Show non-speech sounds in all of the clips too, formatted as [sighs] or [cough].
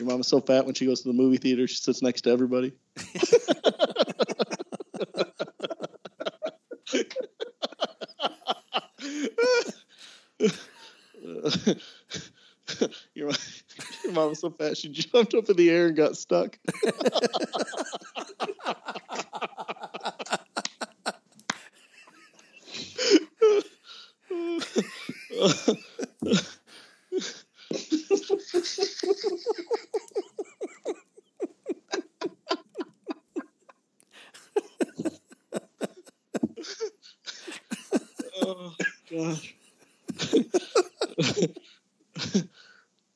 Your mom is so fat when she goes to the movie theater, she sits next to everybody. [laughs] [laughs] your, mom, [laughs] your mom was so fat she jumped up in the air and got stuck. oh gosh.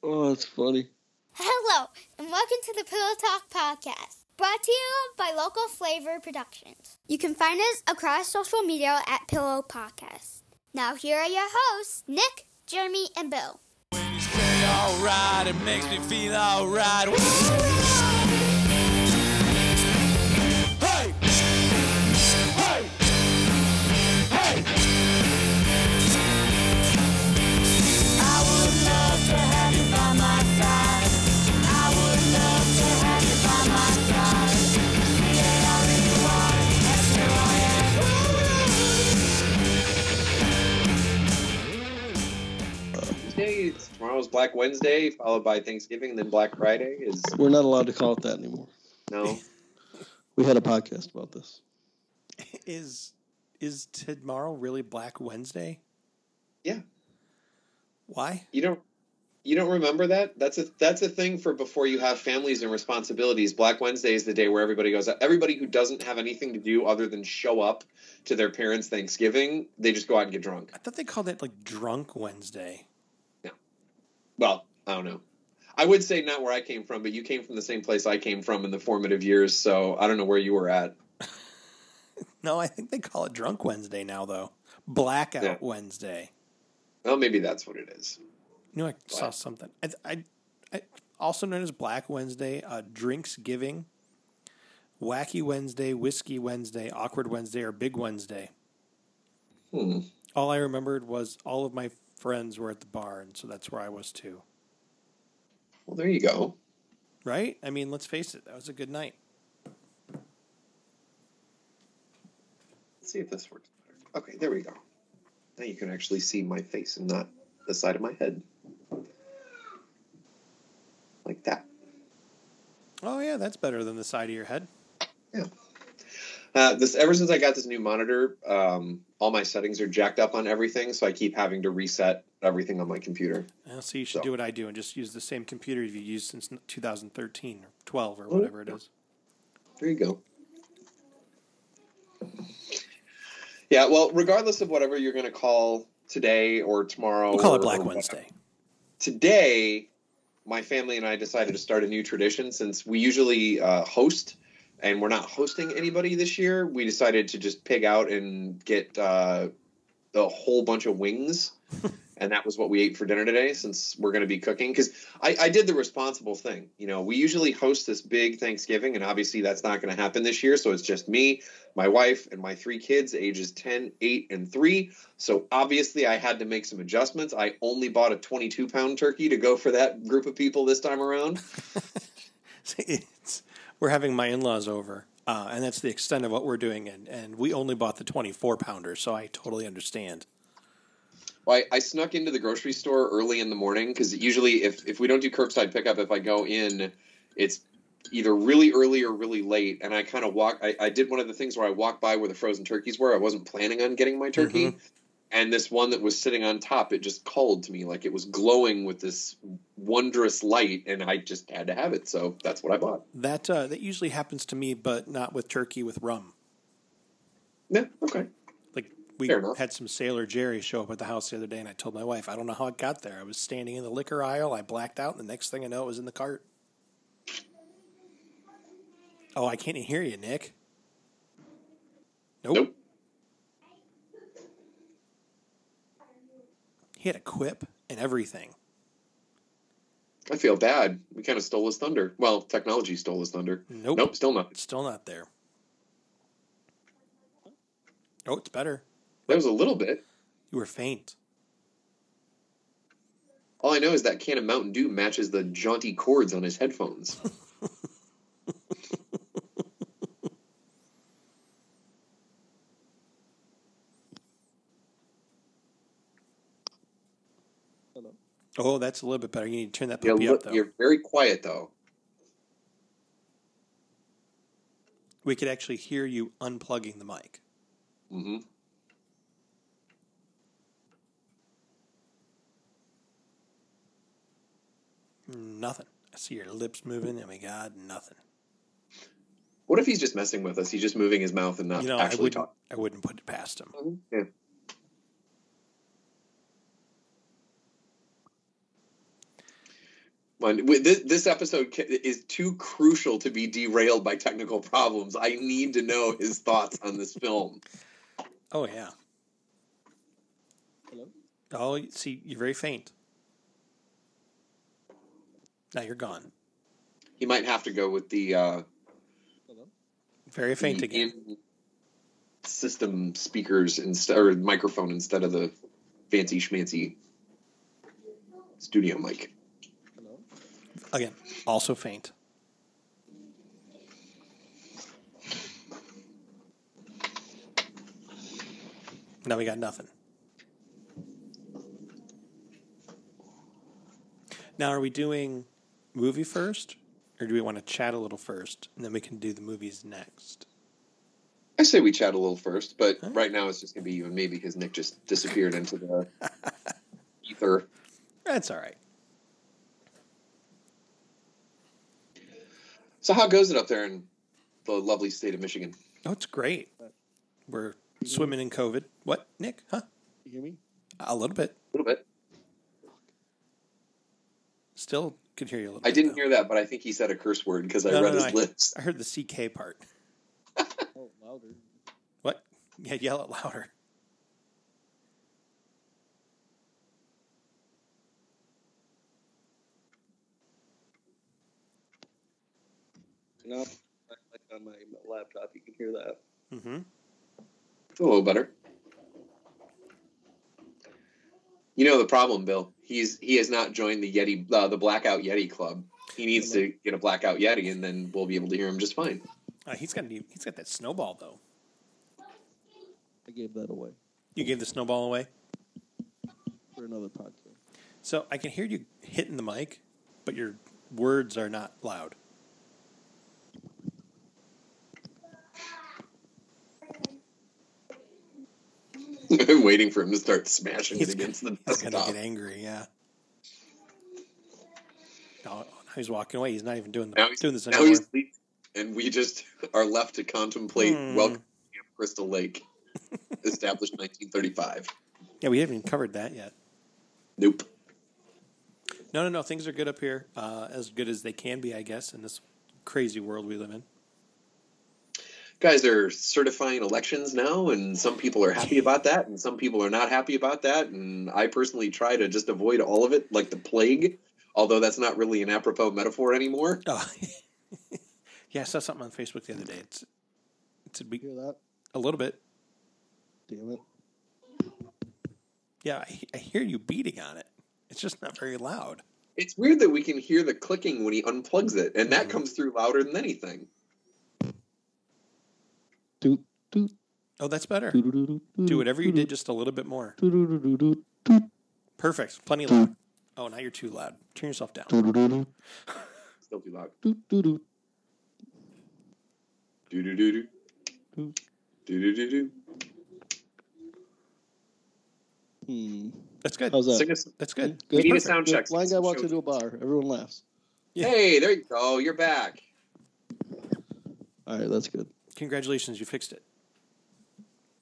oh, that's funny. Hello, and welcome to the Pillow Talk Podcast, brought to you by Local Flavor Productions. You can find us across social media at Pillow Podcast. Now, here are your hosts, Nick, Jeremy, and Bill. Alright, it makes me feel alright. Am. Tuesday. Tomorrow's Black Wednesday, followed by Thanksgiving, then Black Friday is We're not allowed to call it that anymore. no. [laughs] We had a podcast about this. Is is tomorrow really Black Wednesday? Yeah, Why? you don't you don't remember that? That's a that's a thing for before you have families and responsibilities. Black Wednesday is the day where everybody goes. out. Everybody who doesn't have anything to do other than show up to their parents' Thanksgiving, they just go out and get drunk. I thought they called it like Drunk Wednesday. Well, I don't know. I would say not where I came from, but you came from the same place I came from in the formative years, so I don't know where you were at. [laughs] No, I think they call it Drunk Wednesday now, though. Blackout Yeah. Wednesday. Well, maybe that's what it is. You know, I saw something. I, I, I, also known as Black Wednesday, uh, Drinks Giving, Wacky Wednesday, Whiskey Wednesday, Awkward Wednesday, or Big Wednesday. Hmm. All I remembered was all of my friends were at the bar, and so that's where I was too. Well, there you go. Right? I mean, let's face it, that was a good night. Let's see if this works better. Okay, there we go. Now you can actually see my face and not the side of my head. Like that. Oh yeah, that's better than the side of your head. Yeah. Uh, this ever since I got this new monitor, um, all my settings are jacked up on everything, so I keep having to reset everything on my computer. Uh, so you should So- do what I do and just use the same computer you've used since 2013 or 12 or Oh, whatever it is. There you go. Yeah, well, regardless of whatever you're going to call today or tomorrow, We'll call or- it Black Wednesday. today my family and i decided to start a new tradition since we usually uh, host and we're not hosting anybody this year. We decided to just pig out and get uh, a whole bunch of wings. [laughs] And that was what we ate for dinner today since we're going to be cooking. Because I, I did the responsible thing. You know we usually host this big thanksgiving and obviously that's not going to happen this year. So it's just me my wife and my three kids ages 10 8 and 3 so obviously i had to make some adjustments. I only bought a 22 pound turkey to go for that group of people this time around. [laughs] It's, we're having my in-laws over, uh, and that's the extent of what we're doing, and, and we only bought the 24 pounder, so I totally understand. well, I, I snuck into the grocery store early in the morning because usually if, if we don't do curbside pickup if i go in it's either really early or really late and i kind of walk I, I did one of the things where i walked by where the frozen turkeys were. I wasn't planning on getting my turkey and this one that was sitting on top it just called to me like it was glowing with this wondrous light and i just had to have it so that's what i bought That uh, that usually happens to me, but not with turkey, with rum. yeah okay Like we had some Sailor Jerry show up at the house the other day, and I told my wife, I don't know how it got there. I was standing in the liquor aisle, I blacked out, and the next thing I know, it was in the cart. Oh, I can't hear you, Nick. Nope. Nope. He had a quip and everything. i feel bad we kind of stole his thunder well technology stole his thunder Nope. nope still not still not there. Oh, it's better. there was a little bit You were faint. All I know is that can of Mountain Dew matches the jaunty cords on his headphones. [laughs] Oh, that's a little bit better. You need to turn that puppy up though. you're very quiet though. We could actually hear you unplugging the mic. hmm Nothing. I see your lips moving, and we got nothing. What if he's just messing with us? He's just moving his mouth and not you know, actually talking. I wouldn't put it past him. Yeah. When, this, this episode is too crucial to be derailed by technical problems. I need to know his thoughts on this film. Oh yeah. Hello? Oh, see, you're very faint. Now you're gone. He might have to go with the uh, Hello? Very faint the again. system speakers instead or microphone instead of the fancy schmancy studio mic. Again, also faint. Now we got nothing. Now, are we doing movie first, or do we want to chat a little first, and then we can do the movies next? I say we chat a little first, but Huh? right now it's just gonna be you and me because Nick just disappeared into the [laughs] ether. That's all right. So how goes it up there in the lovely state of Michigan? Oh, it's great. We're swimming in COVID. What, Nick? Huh? You hear me? A little bit. A little bit. Still could hear you a little. I bit, didn't though. hear that, but I think he said a curse word because I No, no, read no, his I- lips. I heard the CK part. Oh, louder. What? Yeah, yell it louder. No, like on my laptop, you can hear that. Mm-hmm. It's a little better. You know the problem, Bill. He's he has not joined the Yeti, uh, the Blackout Yeti Club. He needs to get a Blackout Yeti, and then we'll be able to hear him just fine. Uh, he's got he's got that snowball though. I gave that away You gave the snowball away, for another podcast. so I can hear you hitting the mic, but your words are not loud. [laughs] waiting for him to start smashing it He's against the He's gonna get angry. Yeah. No, now he's walking away. He's not even doing the, Now he's, doing this now anymore. he's leaving, and we just [laughs] are left to contemplate Hmm. welcome to Crystal Lake, [laughs] established 1935. Yeah, we haven't even covered that yet. Nope. No, no, no. Things are good up here, uh, as good as they can be, I guess, in this crazy world we live in. Guys are certifying elections now, and some people are happy about that, and some people are not happy about that. And I personally try to just avoid all of it, like the plague. Although that's not really an apropos metaphor anymore. [laughs] Oh, yeah, I saw something on Facebook the other day. It's it's a, big- hear that? a little bit. Damn it. Yeah, I, I hear you beating on it. It's just not very loud. It's weird that we can hear the clicking when he unplugs it, and that Mhm. comes through louder than anything. Doot, doot, Oh, that's better. doot, doot, doot, Do doot, whatever you did, just a little bit more. doot, doot, doot, doot, doot, Perfect. Plenty loud. Oh, now you're too loud. Turn yourself down. doot, doot, doot, Still too loud. doot, doot, doot. Do do do do. Doot. Do do do do. Hmm. That's good. How's that? Sing us. That's good. We need a Perfect. sound check. Blind guy walks Show- into a bar. Everyone laughs. Yeah. Hey, there you go. You're back. All right, that's good. Congratulations, you fixed it.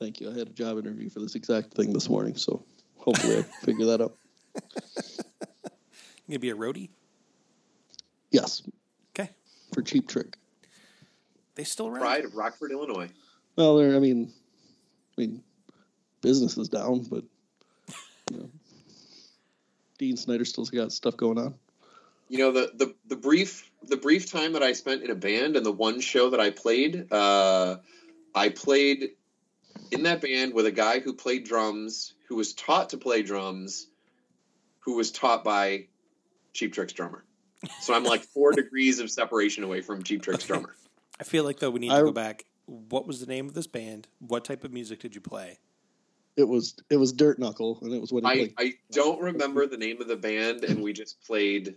Thank you. I had a job interview for this exact thing this morning, so hopefully I [laughs] figure that out. You gonna be a roadie? Yes, Okay. for Cheap Trick. They still around? Pride of Rockford, Illinois. Well, there. I mean, I mean, business is down, but you know, [laughs] Dean Snyder still's got stuff going on. You know the, the the brief the brief time that I spent in a band and the one show that I played, uh, I played in that band with a guy who played drums, who was taught to play drums, who was taught by Cheap Trick's drummer. So I'm like four [laughs] degrees of separation away from Cheap Trick's drummer. I feel like though we need to I- go back. What was the name of this band? What type of music did you play? It was it was Dirt Knuckle, and it was what I. I don't remember the name of the band, and we just played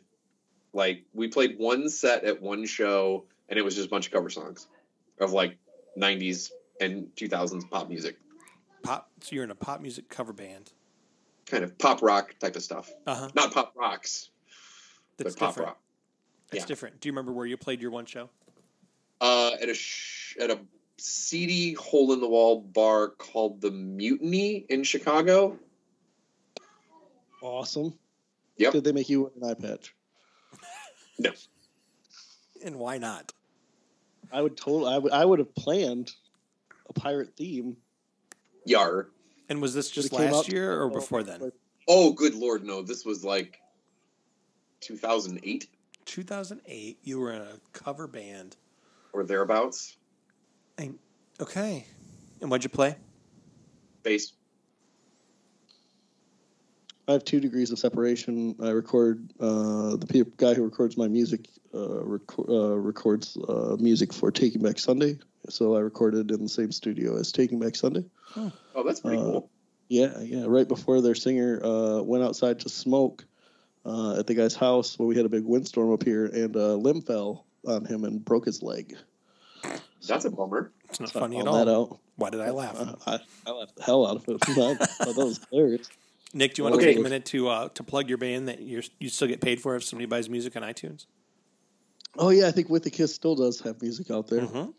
like we played one set at one show, and it was just a bunch of cover songs of like '90s and 2000s pop music, Pop. So you're in a pop music cover band. kind of pop rock type of stuff. Uh huh. Not pop rocks, That's but pop different. rock. That's yeah. different. Do you remember where you played your one show? Uh, at a sh- at a seedy hole in the wall bar called the Mutiny in Chicago. awesome. Yep. Did they make you an eye patch? No, And why not? I would totally. I would. I would have planned a pirate theme. yar. And was this just last out- year or before then? Oh, good lord, no! This was like 2008 2008. You were in a cover band. or thereabouts. And, okay. And what'd you play? Bass. I have two degrees of separation. I record uh, the pe- guy who records my music uh, reco- uh, records uh, music for Taking Back Sunday. So I recorded in the same studio as Taking Back Sunday. Oh, that's pretty Uh, cool. Yeah, yeah. Right before their singer uh, went outside to smoke uh, at the guy's house, well, we had a big windstorm up here, and a limb fell on him and broke his leg. That's a bummer. It's not So I funny at all. that out. Why did I laugh? Uh, I, I laughed the hell out of it. [laughs] I thought that was hilarious. Nick, do you want to take a minute to uh, to plug your band that you you still get paid for if somebody buys music on iTunes? Oh yeah, I think With the Kiss still does have music out there. Mhm.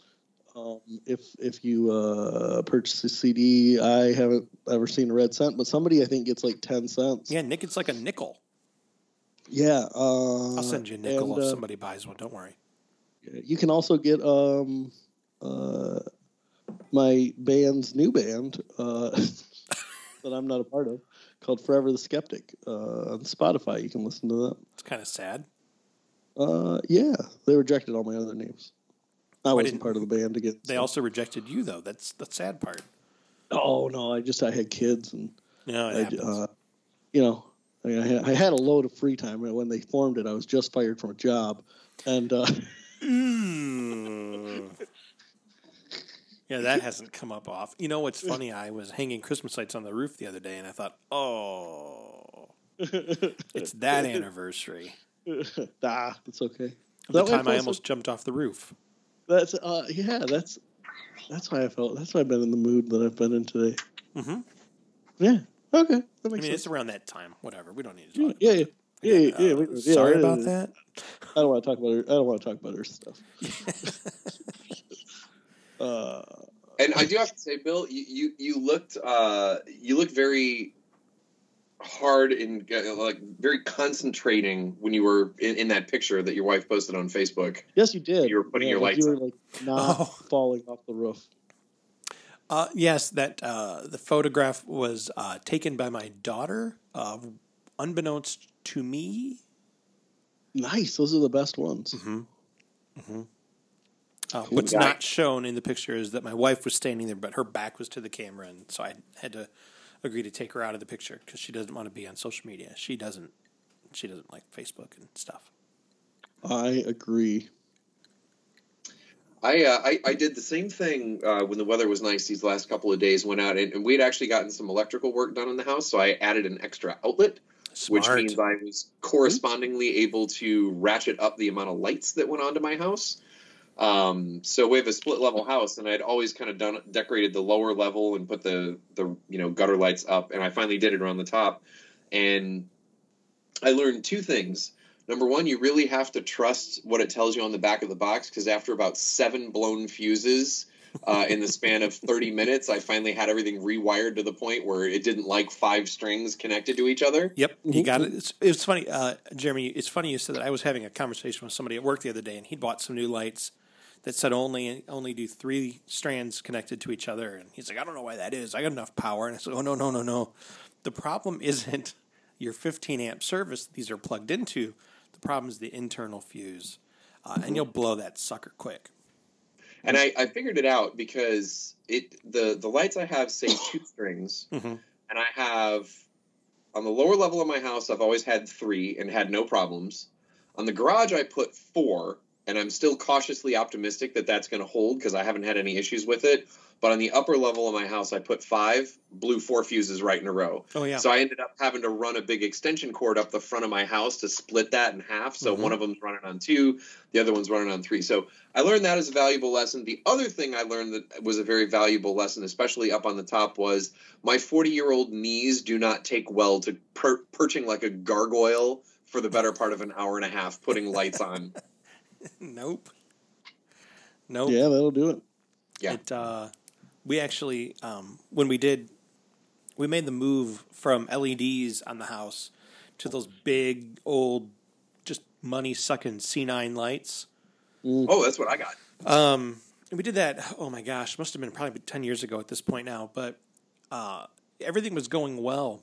Um, if if you uh, purchase a CD, I haven't ever seen a red cent, but somebody I think gets like ten cents. Yeah, Nick, it's like a nickel. yeah. Uh, I'll send you a nickel and, if uh, somebody buys one. Don't worry. You can also get um, uh, my band's new band uh, [laughs] that I'm not a part of called Forever the Skeptic uh, on Spotify. You can listen to that. It's kind of sad. Uh, yeah, they rejected all my other names. I Why wasn't part of the band again. They so- also rejected you though. That's the sad part. Oh no, I just I had kids and No, it I, uh, you know, I, I had- I had a load of free time when they formed it. I was just fired from a job, and uh, Mm. [laughs] yeah, that hasn't come up off. You know what's funny? I was hanging Christmas lights on the roof the other day, and I thought, oh, it's that anniversary [laughs] ah, it's okay. the That time I almost jumped off the roof. That's uh, yeah, that's that's why I felt. That's why I've been in the mood that I've been in today. Mhm. Yeah. Okay. That I mean, sense. it's around that time. Whatever. We don't need to Yeah, talk. yeah, yeah, yeah, Again, yeah, uh, we- yeah, sorry yeah, about yeah. that. I don't want to talk about her. I don't want to talk about her stuff. [laughs] uh, And I do have to say, Bill, you you, you looked uh, you looked very hard and uh, like very concentrating when you were in, in that picture that your wife posted on Facebook. yes, you did. You were putting your like lights You were like [laughs] not Oh. falling off the roof. Uh, yes, that uh, the photograph was uh, taken by my daughter, uh, unbeknownst to me. Nice. Those are the best ones. Mm-hmm. Uh, what's guy. not shown in the picture is that my wife was standing there, but her back was to the camera, and so I had to agree to take her out of the picture because she doesn't want to be on social media. She doesn't. She doesn't like Facebook and stuff. I agree. I, uh, I I did the same thing uh, when the weather was nice these last couple of days. Went out and, and we had actually gotten some electrical work done in the house, so I added an extra outlet, which means I was correspondingly able to ratchet up the amount of lights that went onto my house. Um, so we have a split level house, and I'd always kind of done decorated the lower level and put the the you know gutter lights up, and I finally did it around the top, and I learned two things. Number one, you really have to trust what it tells you on the back of the box because after about seven blown fuses uh, in the span of 30 minutes, I finally had everything rewired to the point where it didn't like five strings connected to each other. Yep, you got it. It's, it's funny, uh, Jeremy. It's funny you said that. I was having a conversation with somebody at work the other day, and he'd bought some new lights that said only only do three strands connected to each other. And he's like, I don't know why that is. I got enough power. And I said, Oh no, no, no, no. The problem isn't [laughs] your 15 amp service these are plugged into. The problem is the internal fuse, uh, and you'll blow that sucker quick. And I, I figured it out because it the the lights I have say [laughs] two strings, Mhm. and I have on the lower level of my house, I've always had three and had no problems. On the garage, I put four, and I'm still cautiously optimistic that that's going to hold because I haven't had any issues with it. But on the upper level of my house, I put five, blew four fuses right in a row. Oh yeah. So I ended up having to run a big extension cord up the front of my house to split that in half. So Mhm. one of them's running on two, the other one's running on three. So I learned that as a valuable lesson. The other thing I learned that was a very valuable lesson, especially up on the top, was my 40 year old knees do not take well to per- perching like a gargoyle for the better part of an hour and a half, putting lights on. [laughs] [laughs] nope. Nope. Yeah, that'll do it. Yeah. It, uh, we actually, um, when we did, we made the move from LEDs on the house to those big old, just money sucking C9 lights. Oh, that's what I got. Um, and we did that. Oh my gosh, must have been probably ten years ago at this point now. But uh, everything was going well,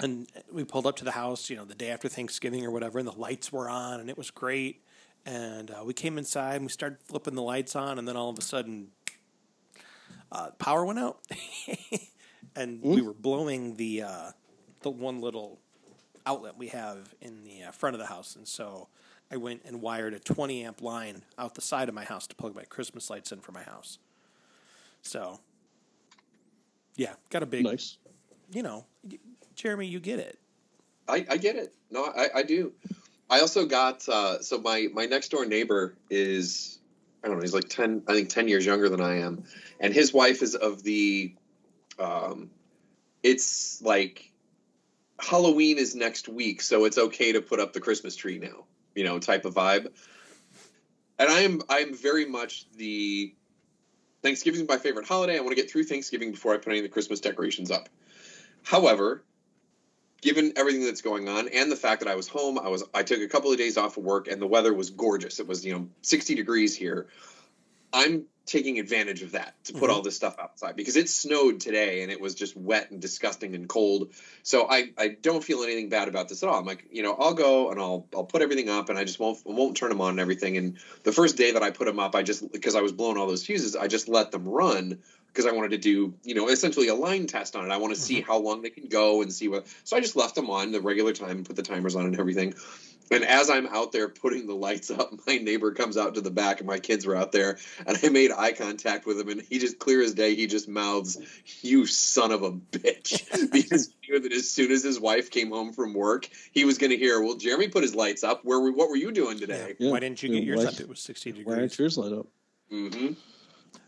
and we pulled up to the house, you know, the day after Thanksgiving or whatever, and the lights were on, and it was great. And uh, we came inside and we started flipping the lights on, and then all of a sudden, uh, power went out, [laughs] and we were blowing the uh, the one little outlet we have in the uh, front of the house, and so I went and wired a 20 amp line out the side of my house to plug my Christmas lights in for my house. So, yeah, got a big, Nice. you know, Jeremy, you get it. I, I get it. No, I, I do. I also got uh, so my my next door neighbor is I don't know he's like ten I think ten years younger than I am, and his wife is of the, um, it's like Halloween is next week, so it's okay to put up the Christmas tree now, you know, type of vibe. And I am I'm very much the Thanksgiving is my favorite holiday. I want to get through Thanksgiving before I put any of the Christmas decorations up. However, given everything that's going on and the fact that I was home, I was I took a couple of days off of work and the weather was gorgeous. It was, you know, 60 degrees here. I'm taking advantage of that to put Mhm. all this stuff outside because it snowed today and it was just wet and disgusting and cold. So I, I don't feel anything bad about this at all. I'm like, you know, I'll go and I'll I'll put everything up and I just won't won't turn them on and everything. And the first day that I put them up, I just because I was blowing all those fuses, I just let them run because I wanted to do, you know, essentially a line test on it. I want to see how long they can go and see what. So I just left them on the regular time and put the timers on and everything. And as I'm out there putting the lights up, [laughs] my neighbor comes out to the back, and my kids were out there, and I made eye contact with him, and he just clear as day, he just mouths, "You son of a bitch," [laughs] [laughs] because he knew that as soon as his wife came home from work, he was going to hear, "Well, Jeremy put his lights up. Where? were- What were you doing today?" Yeah. Why didn't you Yeah, get yours why- up? It was 60 degrees. Why degrees. aren't yours light up? Mm-hmm.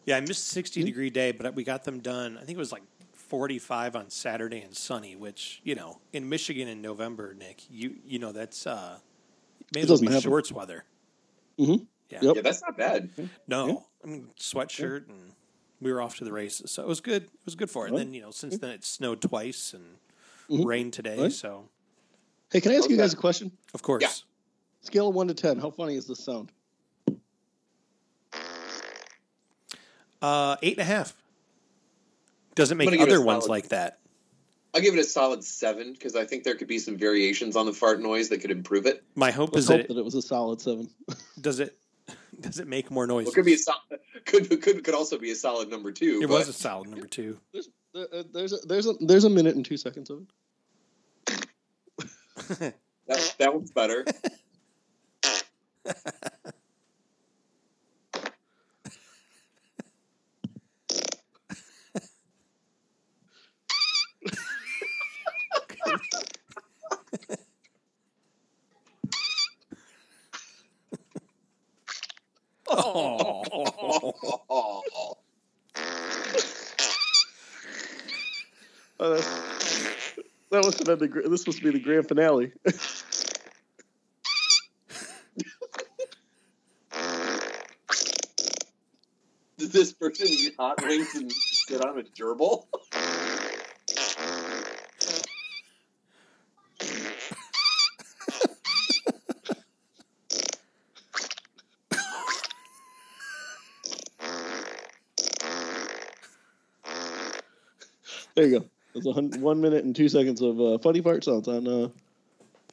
Yeah, I missed 60 degree day, but we got them done. I think it was like 45 on Saturday and sunny, which, you know, in Michigan in November, Nick, you you know, that's uh may It as well doesn't be happen. shorts weather. Mhm. Yeah. Yep. Yeah, that's not bad. No. Yeah. I mean sweatshirt and we were off to the races. So it was good. It was good for it. And then, you know, since then it snowed twice and Mhm. rained today, Right. so Hey, can I ask you guys a question? of course. Yeah. Scale of one to ten. How funny is this sound? Uh eight and a half. Doesn't make gonna give it a other ones solid- like that. I'll give it a solid seven because I think there could be some variations on the fart noise that could improve it. My hope Let's is hope that, that it was a solid seven. [laughs] does it [laughs] does it make more noise? Well, it could be a sol- [laughs] could could could also be a solid number two. it but was a solid number two. There's uh, there's a, there's a there's a minute and two seconds of it. that, that one's better. [laughs] Oh. That must have been the this must be the grand finale. [laughs] Did this person eat hot wings and sit on a gerbil? [laughs] There you go. There's a hun- one minute and two seconds of uh, funny fart sounds on uh,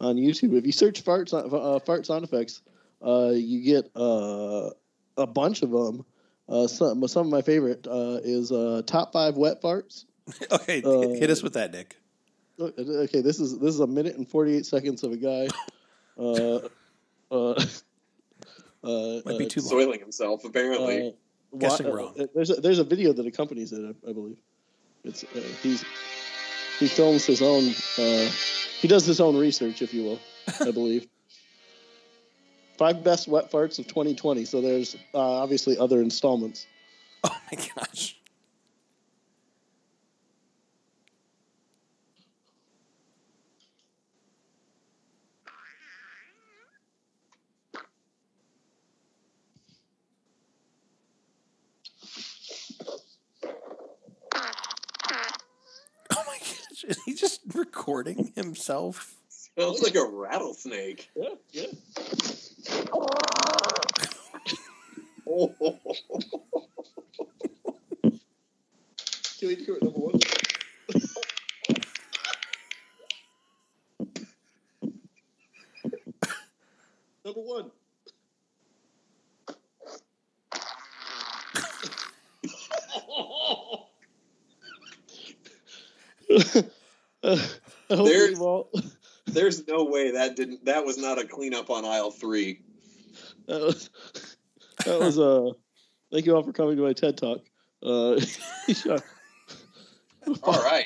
on YouTube. If you search fart sound, uh, fart sound effects, uh, you get uh, a bunch of them. Uh, some some of my favorite uh, is uh, top five wet farts. [laughs] okay, Uh, hit us with that, Nick. Okay, this is this is a minute and forty eight seconds of a guy. Uh, uh, [laughs] uh, Might be too long. Soiling himself, apparently. uh, Guessing wrong. uh, There's a, there's a video that accompanies it, I, I believe. It's uh, he's he films his own. Uh, he does his own research, if you will. I [laughs] believe. Five best wet farts of 2020. So there's uh, obviously other installments. Oh my gosh. Oh my gosh. [laughs] Is he just recording himself? Sounds like a rattlesnake. Yeah, yeah. Oh, [laughs] Can we do it number one? [laughs] number one. Uh, There's- we've There's no way that didn't. That was not a cleanup on aisle three. that was that was uh thank you all for coming to my TED talk. Uh. [laughs] All right.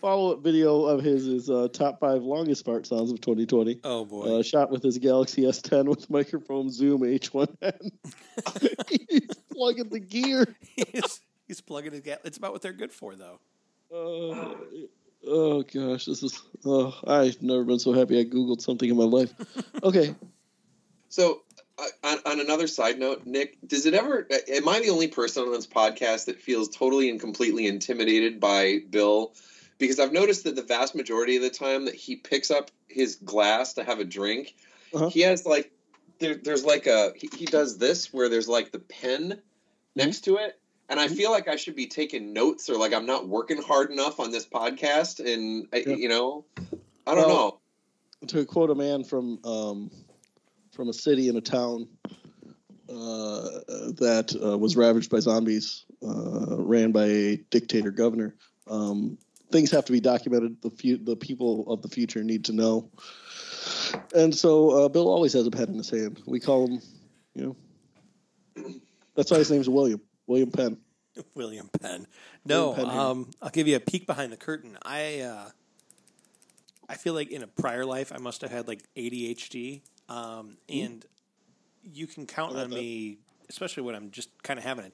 follow up video of his is uh, top five longest fart sounds of 2020. Oh boy. Uh, shot with his Galaxy S10 with microphone zoom H1n. [laughs] He's plugging the gear. he's, he's plugging his gas. It's about what they're good for, though. Uh, oh gosh, this is. Oh, I've never been so happy I googled something in my life. [laughs] Okay, So, uh, on, on another side note, Nick, does it ever? Am I the only person on this podcast that feels totally and completely intimidated by Bill? Because I've noticed that the vast majority of the time that he picks up his glass to have a drink, Uh-huh. he has like there, there's like a he, he does this where there's like the pen next to it. And I Mhm. feel like I should be taking notes, or like I'm not working hard enough on this podcast, and I, Yeah. you know, I don't Well, know. to quote a man from um, from a city in a town uh, that uh, was ravaged by zombies, uh, ran by a dictator governor. Um, things have to be documented. The few, the people of the future need to know. And so uh, Bill always has a pen in his hand. We call him, you know, that's why his name's William. William Penn. [laughs] William Penn. No, Penn um, I'll give you a peek behind the curtain. I uh, I feel like in a prior life I must have had like ADHD, um, and you can count on that. me, especially when I'm just kind of having a.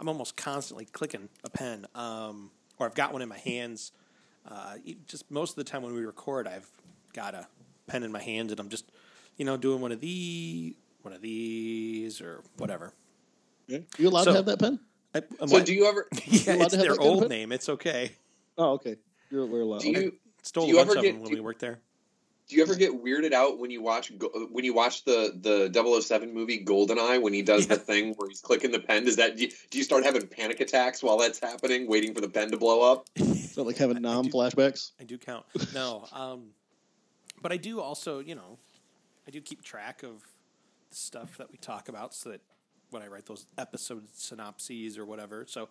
I'm almost constantly clicking a pen, um, or I've got one in my hands. Uh, just most of the time when we record, I've got a pen in my hand, and I'm just, you know, doing one of these, one of these, or whatever. Yeah. You allowed So- to have that pen? I, I'm So, like- do you ever [laughs] yeah, allowed it's to have their that kind of old pen? name. It's okay. Oh, okay. You're, we're allowed. do you Stole Do a you bunch ever of get- them when do- we worked there. Do you ever get weirded out when you watch when you watch the the 007 movie Goldeneye when he does Yeah. the thing where he's clicking the pen? Does that do you, do you start having panic attacks while that's happening, waiting for the pen to blow up? [laughs] Is that like having I nom do- flashbacks? I do count. No, um, but I do also, you know, I do keep track of the stuff that we talk about, so that when I write those episode synopses or whatever, so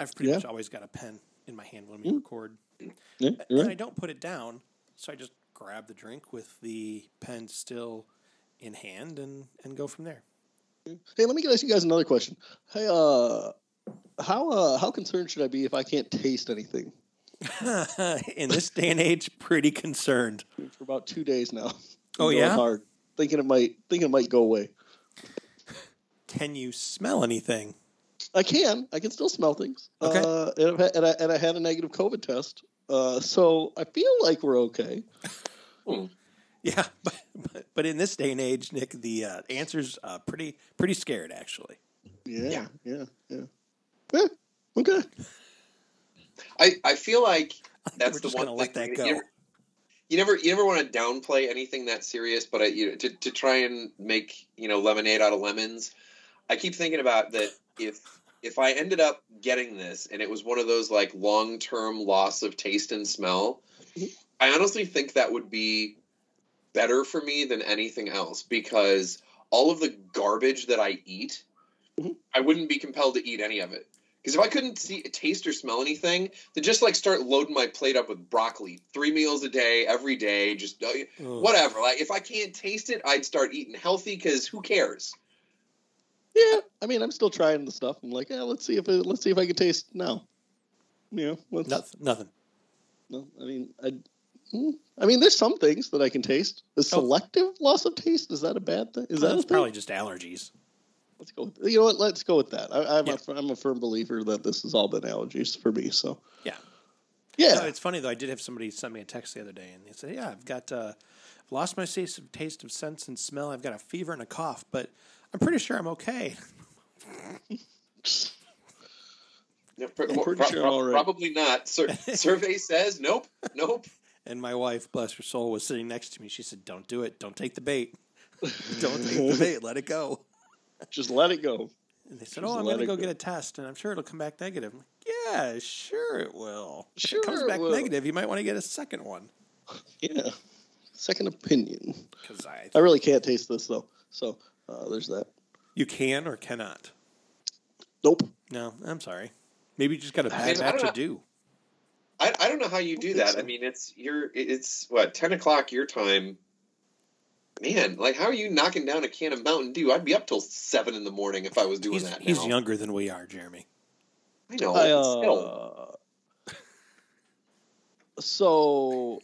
I've pretty Yeah. much always got a pen in my hand when we Mm. record, Yeah, and you're I don't put it down. So I just grab the drink with the pen still in hand and and go from there. Hey, let me ask you guys another question. Hey, uh, how uh, how concerned should I be if I can't taste anything [laughs] in this day and age, pretty concerned. for about two days now? Oh, yeah? hard, thinking it might thinking it might go away. Can you smell anything? I can. I can still smell things. Okay. Uh, and, I've had, and, I, and I had a negative COVID test. Uh, so I feel like we're okay. Yeah, [laughs] but, but but in this day and age, Nick, the uh, answer's uh, pretty pretty scared actually. Yeah. Yeah. Yeah. Yeah. Okay. I, I feel like [laughs] that's We're the just one gonna let thing- that go. You never, you never you never want to downplay anything that serious, but I, you know, to to try and make you know lemonade out of lemons. I keep thinking about that if if I ended up getting this and it was one of those like long term loss of taste and smell, Mhm. I honestly think that would be better for me than anything else because all of the garbage that I eat, Mhm. I wouldn't be compelled to eat any of it Because if I couldn't see, taste, or smell anything, then just like start loading my plate up with broccoli, three meals a day, every day, just uh, Ugh. whatever. Like if I can't taste it, I'd start eating healthy. Because who cares? Yeah, I mean, I'm still trying the stuff. I'm like, yeah, let's see if it, let's see if I can taste now. You know, Nothing. Nothing. no, I mean, I, mm, I mean, there's some things that I can taste. The selective loss of taste is that a bad thing? Is that a Oh. That's probably just allergies. Let's go. With, you know what? Let's go with that. I, I'm, Yeah. a, I'm a firm believer that this has all been allergies for me. So Yeah. yeah, No, it's funny though. I did have somebody send me a text the other day, and they said, "Yeah, I've got uh, lost my taste of taste of sense and smell. I've got a fever and a cough, but I'm pretty sure I'm okay." Yeah, pr- I'm pretty pro- sure pro- I'm all right. Probably not. Sur- [laughs] survey says nope, nope. And my wife, bless her soul, was sitting next to me. She said, "Don't do it. Don't take the bait. [laughs] Don't take the bait. Let it go." [laughs] just let it go. And they said, Just "Oh, I'm going to go go. get a test, and I'm sure it'll come back negative." I'm like, "Yeah, sure it will. If it comes it back will." negative, you might want to get a second one." Yeah, second opinion. Because I, I really can't taste this though. So uh, there's that. you can or cannot. Nope. No, I'm sorry. Maybe you just got a I bad mean, I batch don't to do. I, I don't know how you do think that. so. I mean, it's you're it's what ten o'clock your time. Man, like how are you knocking down a can of Mountain Dew? I'd be up till seven in the morning if I was doing He's, that. he's now. younger than we are, Jeremy. I know. I, but still. uh, [laughs] so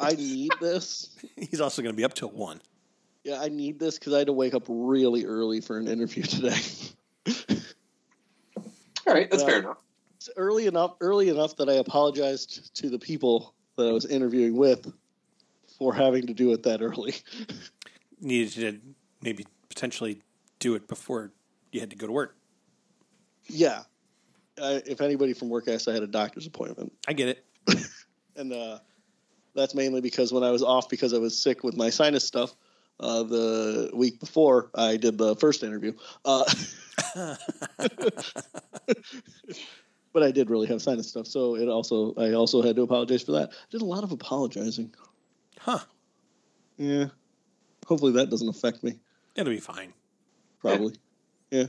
I need this. [laughs] He's also going to be up till one. Yeah, I need this because I had to wake up really early for an interview [laughs] today. All right, that's uh, fair enough. It's early enough, early enough that I apologized to the people that I was interviewing with for having to do it that early. [laughs] Needed to maybe potentially do it before you had to go to work. yeah, I, if anybody from work asked, I had a doctor's appointment, I get it. [laughs] and uh, that's mainly because when I was off because I was sick with my sinus stuff. Uh, the week before I did the first interview, uh, [laughs] but I did really have sinus stuff, so it also I also had to apologize for that. I did a lot of apologizing. Huh. Yeah, hopefully that doesn't affect me. It'll be fine. Probably. Yeah.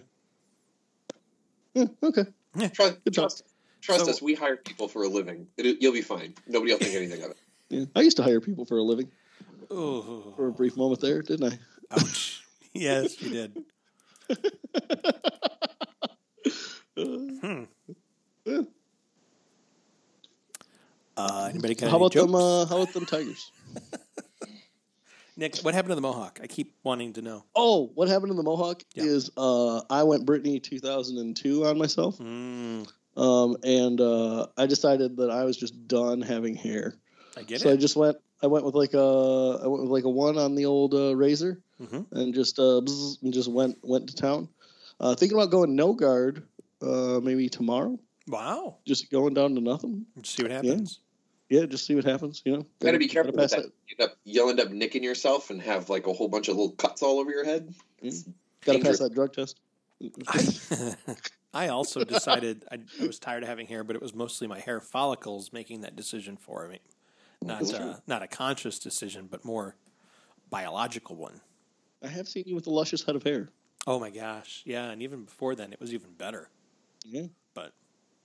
Yeah, okay. Trust, trust, trust So- us. We hire people for a living. It, you'll be fine. Nobody will think anything of it. Yeah. I used to hire people for a living Oh, for a brief moment there, didn't I? ouch. [laughs] yes, you did. Hmm. Yeah. Uh, anybody got How any about jokes? them? Uh, how about them Tigers? [laughs] Nick, what happened to the Mohawk? I keep wanting to know. Oh, what happened to the Mohawk Yeah. is uh, I went Britney 2002 on myself, Mm, um, and uh, I decided that I was just done having hair. I get it. so I just went. I went with like a I went with like a one on the old uh, razor, Mhm. and just uh, bzz, and just went went to town. Uh, thinking about going no guard, uh, maybe tomorrow. Wow. Just going down to nothing. Let's see what happens. Yeah, just see what happens. You know, Got to be careful with pass that. You end up, you'll end up nicking yourself and have like a whole bunch of little cuts all over your head. It's Got to pass that drug test. I, [laughs] [laughs] I also decided I, I was tired of having hair, but it was mostly my hair follicles making that decision for me. Not uh, not a conscious decision, but more biological one. I have seen you with a luscious head of hair. Oh my gosh, yeah, and even before then, it was even better. Yeah. But,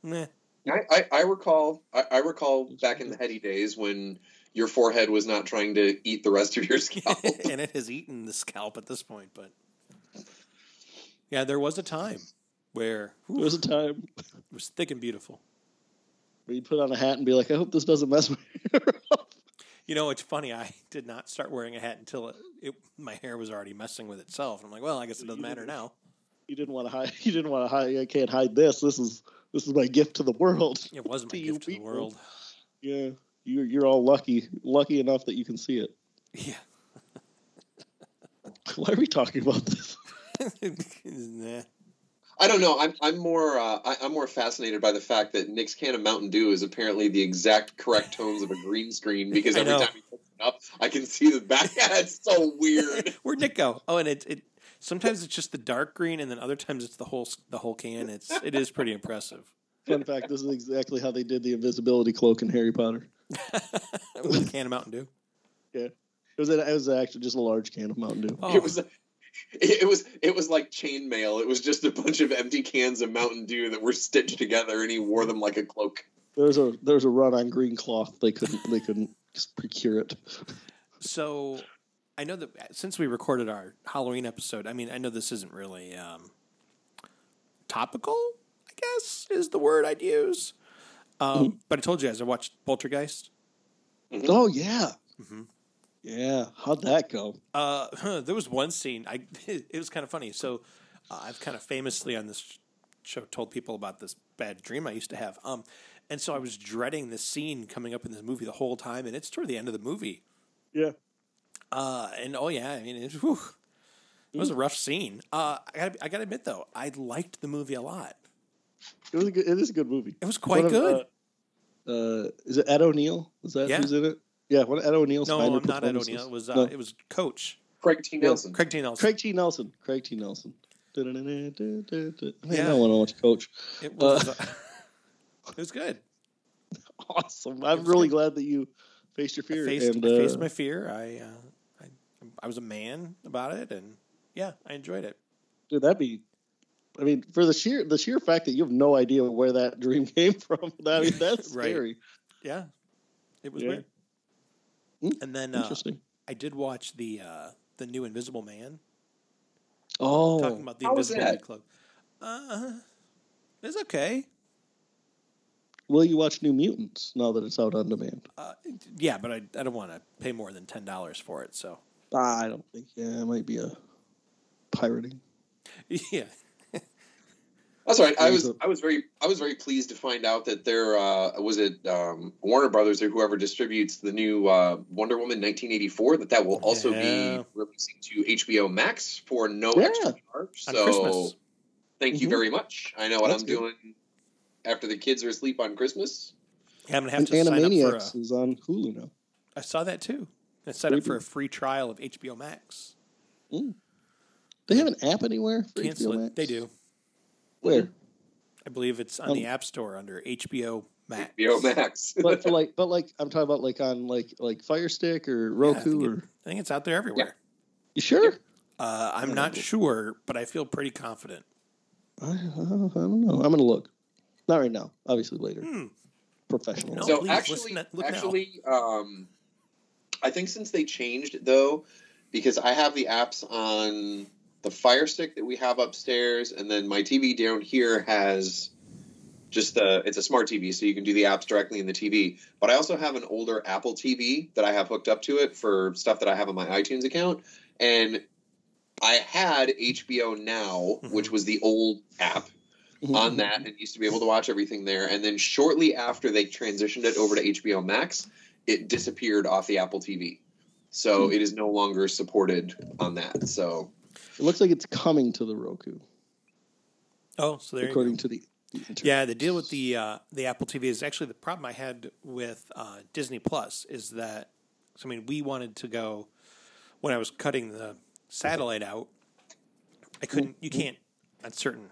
meh. I, I, I recall I, I recall back in the heady days when your forehead was not trying to eat the rest of your [laughs] scalp. and it has eaten the scalp at this point. But yeah, there was a time where There was a time it was thick and beautiful. Where you'd put on a hat and be like, I hope this doesn't mess [laughs] my hair up. You know, it's funny. I did not start wearing a hat until it, it, my hair was already messing with itself. And I'm like, well, I guess it doesn't matter now. You didn't want to hide. You didn't want to hide. I can't hide this. This is this is my gift to the world. It was my [laughs] To gift to the world. Yeah, you're you're all lucky, lucky enough that you can see it. Yeah. [laughs] Why are we talking about this? nah. I don't know. I'm I'm more uh, I, I'm more fascinated by the fact that Nick's can of Mountain Dew is apparently the exact correct tones of a green screen [laughs] because every time he picks it up, I can see the back. [laughs] it's so weird. [laughs] Where'd Nick go? Oh, and it, it sometimes it's just the dark green, and then other times it's the whole the whole can. It's it is pretty impressive. Fun fact: This is exactly how they did the invisibility cloak in Harry Potter. With a can of Mountain Dew. Yeah, it was a, it was actually just a large can of Mountain Dew. Oh, It was It, it was it was like chainmail. It was just a bunch of empty cans of Mountain Dew that were stitched together, and he wore them like a cloak. There's a there's a run on green cloth. They couldn't they couldn't procure it. So I know that since we recorded our Halloween episode, I mean, I know this isn't really um, topical. I guess is the word I'd use. Um, But I told you guys I watched Poltergeist. Oh yeah, Mhm. Yeah. How'd that go? Uh, [laughs] there was one scene. I [laughs] it was kind of funny. So uh, I've kind of famously on this show told people about this bad dream I used to have. Um, and so I was dreading this scene coming up in this movie the whole time, and it's toward the end of the movie. Yeah. Uh, and oh yeah, I mean it, whew, it was a rough scene. Uh, I got I got to admit though, I liked the movie a lot. It was a good, it is a good movie. It was quite One of, good. Uh, uh, is it Ed O'Neill? Is that Yeah. who's in it? Yeah, one of Ed O'Neill's no, minor I'm not Ed. O'Neill. It was uh, No. it was Coach Craig T. Nelson. Craig T. Nelson. Craig T. Nelson. Craig T. Nelson. Man, Yeah. I don't want to watch Coach. It was. Uh, [laughs] it was good. [laughs] Awesome. I'm really good. glad that you faced your I fear. faced, and, I faced uh, my fear. I, uh, I I was a man about it, and yeah, I enjoyed it. dude, that'd be. I mean, for the sheer the sheer fact that you have no idea where that dream [laughs] came from, I mean, that's Right. scary. Yeah, it was Yeah. weird. Hmm, And then uh, Interesting. I did watch the uh, the new Invisible Man. Oh, Talking about the How was Invisibility that? Club. Uh, it's okay. will you watch New Mutants now that it's out on demand? Uh, yeah, but I, I don't want to pay more than ten dollars for it. So Ah, I don't think. Yeah, it might be a pirating. [laughs] yeah, That's right. I was a- I was very I was very pleased to find out that there uh, was it um, Warner Brothers or whoever distributes the new uh, Wonder Woman 1984 that that will also Yeah. be releasing to HBO Max for no Yeah. extra charge. on So Christmas. thank you Mhm. very much. I know what That's I'm good. doing after the kids are asleep on Christmas. Yeah, I'm gonna have And to sign up for. Animaniacs A, is on Hulu now. I saw that too. I signed up for a free trial of HBO Max. They have an app anywhere for Cancel HBO it. Max? They do. Where? I believe it's on Um, the App Store under HBO Max. HBO Max. [laughs] but for like, but like, I'm talking about like on like like Fire Stick or Yeah, I, Roku it- or. I think it's out there everywhere. You sure? Uh, I'm Yeah. not sure, but I feel pretty confident. I, I don't know. I'm gonna look. Not right now. Obviously later. Hmm. Professional. No, so actually, listen to- look actually, um, I think since they changed though, because I have the apps on the Fire Stick that we have upstairs, and then my TV down here has just the it's a smart TV, so you can do the apps directly in the TV. But I also have an older Apple TV that I have hooked up to it for stuff that I have on my iTunes account, and I had HBO Now, Mhm. which was the old app Mhm. on that and used to be able to watch everything there. And then shortly after they transitioned it over to HBO Max, it disappeared off the Apple TV. So Hmm. it is no longer supported on that. So It looks like it's coming to the Roku, Oh, so there you go. according to the. the. Yeah, the deal with the uh, the Apple TV is actually the problem I had with uh, Disney Plus is that I mean we wanted to go when I was cutting the satellite out. I couldn't. You can't on certain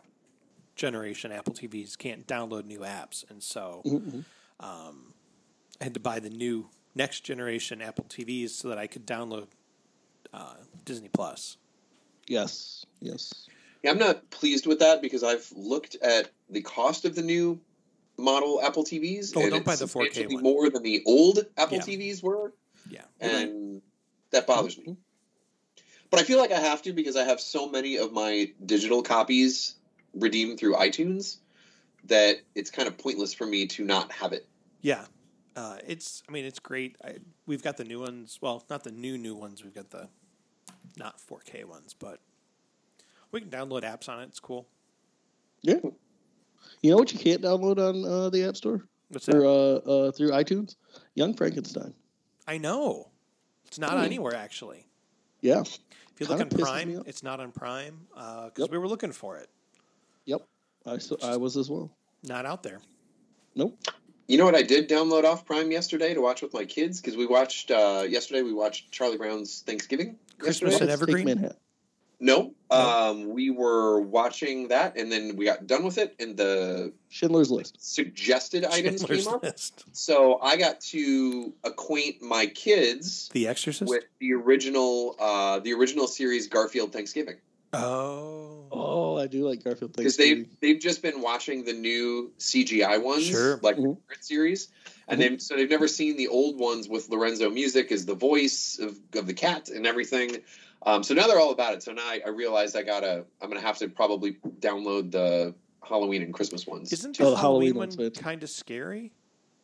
generation Apple TVs can't download new apps, and so Mhm. I had to buy the new next generation Apple TVs so that I could download uh, Disney Plus. Yes. Yes. yeah, I'm not pleased with that because I've looked at the cost of the new model Apple TVs. Oh, and don't it's buy the 4K one. more than the old Apple Yeah. TVs were. Yeah, and that bothers me. But I feel like I have to because I have so many of my digital copies redeemed through iTunes that it's kind of pointless for me to not have it. Yeah, uh, it's. I mean, it's great. I, we've got the new ones. Well, not the new new ones. We've got the not 4K ones, but we can download apps on it. It's cool. Yeah. You know what you can't download on uh, the App Store What's or uh, uh, through iTunes? Young Frankenstein. I know it's not Hmm. anywhere actually. Yeah. If you look Kinda on Prime, it's not on Prime because Yep. we were looking for it. Yep. I so, I was as well. Not out there. Nope. You know what I did download off Prime yesterday to watch with my kids because we watched uh, yesterday. We watched Charlie Brown's Thanksgiving. Christmas yesterday. in Evergreen? Manhattan. No, um, we were watching that, and then we got done with it, and the Schindler's List. suggested items Schindler's came up. List. So I got to acquaint my kids The Exorcist. with the original, uh, the original series Garfield Thanksgiving, oh. Oh, I do like Garfield because they've they've just been watching the new CGI ones, Sure. like the Mhm. current series, and they so they've never seen the old ones with Lorenzo Music as the voice of, of the cat and everything. Um, so now they're all about it. So now I, I realized I gotta, I'm gonna have to probably download the Halloween and Christmas ones. Isn't the the Halloween, Halloween one one's kind of scary?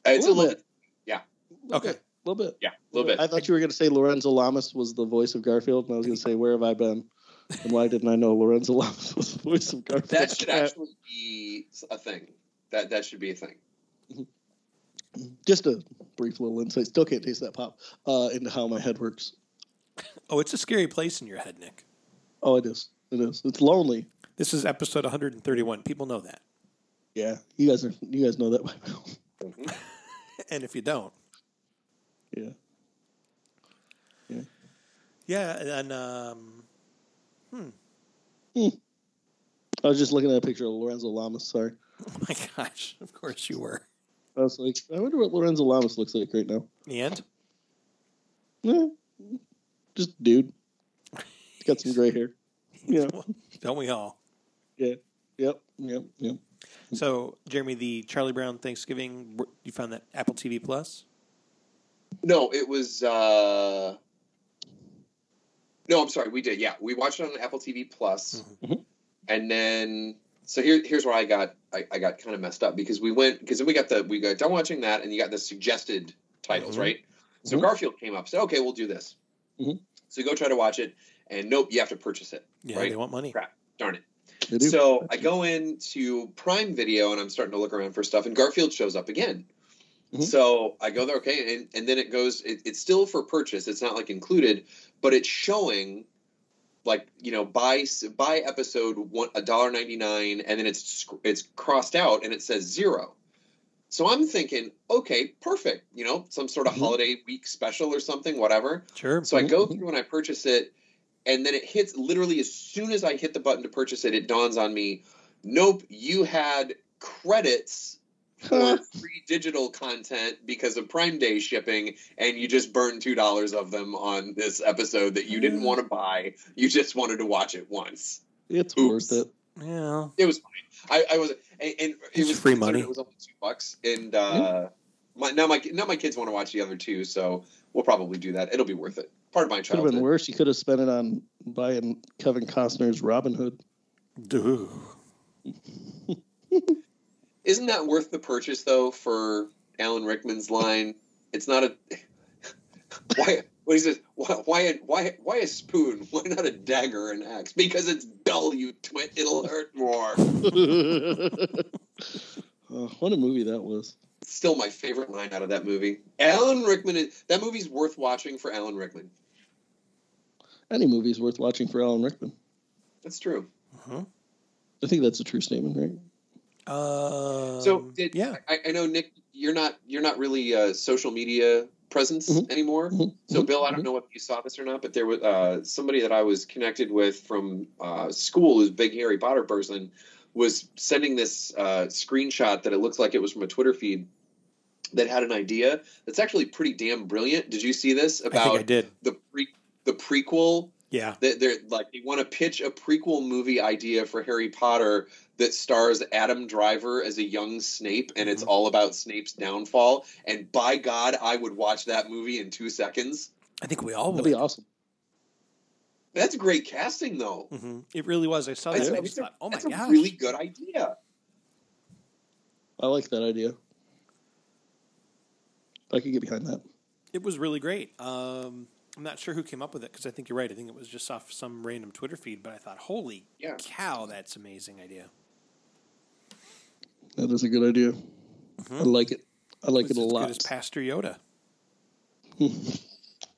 Uh, it's a little little bit. bit, Little Okay. bit, little bit. yeah, a little bit. I thought you were going to say Lorenzo Lamas was the voice of Garfield, and I was going [laughs] to say, where have I been? And why didn't I know Lorenzo Lamas was the voice of Garfield? That should actually be a thing. That that should be a thing. Just a brief little insight. Still can't taste that pop uh, into how my head works. Oh, it's a scary place in your head, Nick. Oh, it is. It is. It's lonely. This is episode 131. People know that. Yeah, you guys are. You guys know that by now. [laughs] And if you don't, Yeah. yeah, and um, I was just looking at a picture of Lorenzo Lamas. Sorry. [laughs] oh my gosh, of course you were. I was like, I wonder what Lorenzo Lamas looks like right now. And Yeah, just dude. He's got some gray hair. [laughs] Yeah. don't we all? Yeah. Yep. Yep. Yep. So, Jeremy, the Charlie Brown Thanksgiving, you found that Apple TV Plus? No, it was. uh No, I'm sorry. We did. Yeah, we watched it on Apple TV Plus, Mhm. and then so here, here's where I got I, I got kind of messed up because we went because then we got the we got done watching that, and you got the suggested titles, Mhm. right? So Mhm. Garfield came up. Said, "Okay, we'll do this." Mhm. So you go try to watch it, and nope, you have to purchase it. Yeah, Right. they want money. Crap. Darn it. So I go into Prime Video and I'm starting to look around for stuff, and Garfield shows up again. Mhm. So I go there, okay, and, and then it goes. It, it's still for purchase. It's not like included, but it's showing, like you know, buy buy episode one a dollar ninety nine, and then it's it's crossed out and it says zero. So I'm thinking, okay, perfect. You know, some sort of Mhm. holiday week special or something, whatever. Sure. So I go Mhm. through and I purchase it, and then it hits literally as soon as I hit the button to purchase it, it dawns on me, nope, you had credits for free digital content because of Prime Day shipping, and you just burned two dollars of them on this episode that you didn't want to buy. You just wanted to watch it once. it's Oops. worth it. Yeah. It was fine. I, I was, and, and it It's was free money. It was only two bucks, and uh, my, now my now my kids want to watch the other two, so we'll probably do that. It'll be worth it. Part of my childhood. Could have been worse. You could have spent it on buying Kevin Costner's Robin Hood. Dude. [laughs] Isn't that worth the purchase though for Alan Rickman's line? It's not a [laughs] why. What he says? Why? Why? A, why? Why a spoon? Why not a dagger or an axe? Because it's dull, you twit. It'll hurt more. oh, [laughs] what a movie that was. Still my favorite line out of that movie. Alan Rickman. Is, that movie's worth watching for Alan Rickman. Any movie's worth watching for Alan Rickman. That's true. Uh-huh. I think that's a true statement, right? Um, So did, yeah. I, I know Nick, you're not you're not really a social media presence Mhm. anymore. Mhm. So Mhm. Bill, I don't know if you saw this or not, but there was uh, somebody that I was connected with from uh, school, who's a big Harry Potter person, was sending this uh, screenshot that it looks like it was from a Twitter feed that had an idea that's actually pretty damn brilliant. Did you see this I think I about did. the pre the prequel Yeah. they- they're like they want to pitch a prequel movie idea for Harry Potter that stars Adam Driver as a young Snape, and it's Mhm. all about Snape's downfall. And by God, I would watch that movie in two seconds. I think we all That'd be awesome. That's great casting, though. hmm It really was. I saw that. That's, and just thought, oh my God. that's a really good idea. I like that idea. I could get behind that. It was really great. Um, I'm not sure who came up with it because I think you're right. I think it was just off some random Twitter feed, but I thought, holy Yeah. cow, that's amazing idea. That is a good idea. I like it. I like it's it a as lot. good as Pastor Yoda. [laughs]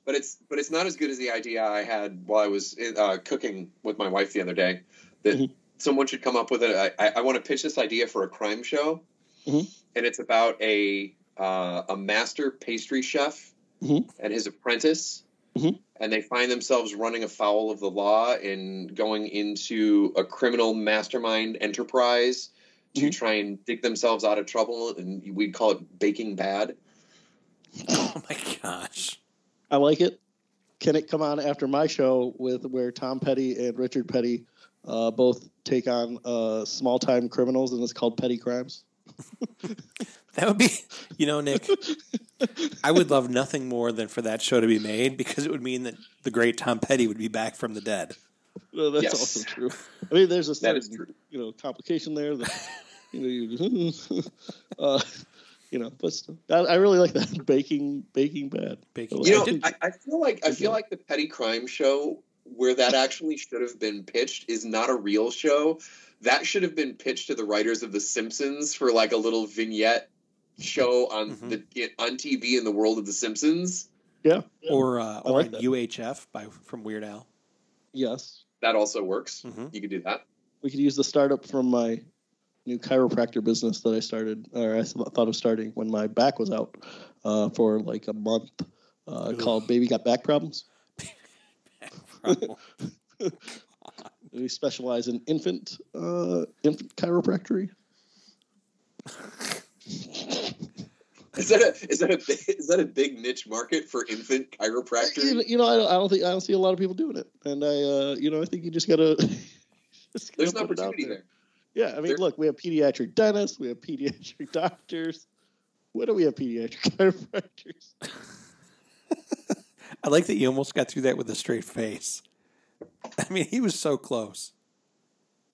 But it's but it's not as good as the idea I had while I was uh, cooking with my wife the other day. That Mhm. someone should come up with it. I, I, I want to pitch this idea for a crime show, Mhm. and it's about a uh, a master pastry chef Mhm. and his apprentice, Mhm. and they find themselves running afoul of the law and going into a criminal mastermind enterprise to Mhm. try and dig themselves out of trouble, and we'd call it Baking Bad. [laughs] Oh my gosh. I like it. Can it come on after my show with where Tom Petty and Richard Petty uh, both take on uh, small time criminals and it's called Petty Crimes? [laughs] That would be, you know, Nick. I would love nothing more than for that show to be made because it would mean that the great Tom Petty would be back from the dead. Well, that's Yes. also true. I mean, there's a That certain, is true. you know complication there that you know you, [laughs] uh, you know, but still, I, I really like that [laughs] baking baking bad. Baking You I know, I, I feel like I feel like the petty crime show where that actually should have been pitched is not a real show. That should have been pitched to the writers of The Simpsons for like a little vignette show on Mhm. the on TV in the world of The Simpsons. Yeah. Or uh, or like on. UHF by from Weird Al. Yes, That also works. Mhm. You could do that. we could use the startup from my new chiropractor business that I started, or I thought of starting when my back was out uh, for like a month, uh, called "Baby Got Back Problems." [laughs] [laughs] We specialize in infant uh, infant chiropractic. [laughs] Is that a is that a big, is that a big niche market for infant You, chiropractor? you know, I don't, I don't think I don't see a lot of people doing it, and I, uh, you know, I think you just gotta. [laughs] just There's gotta an put it out opportunity there. Yeah, I mean, There- look, we have pediatric dentists, we have pediatric [laughs] doctors. When do we have pediatric chiropractors? I like that you almost got through that with a straight face. [laughs] I mean, he was so close.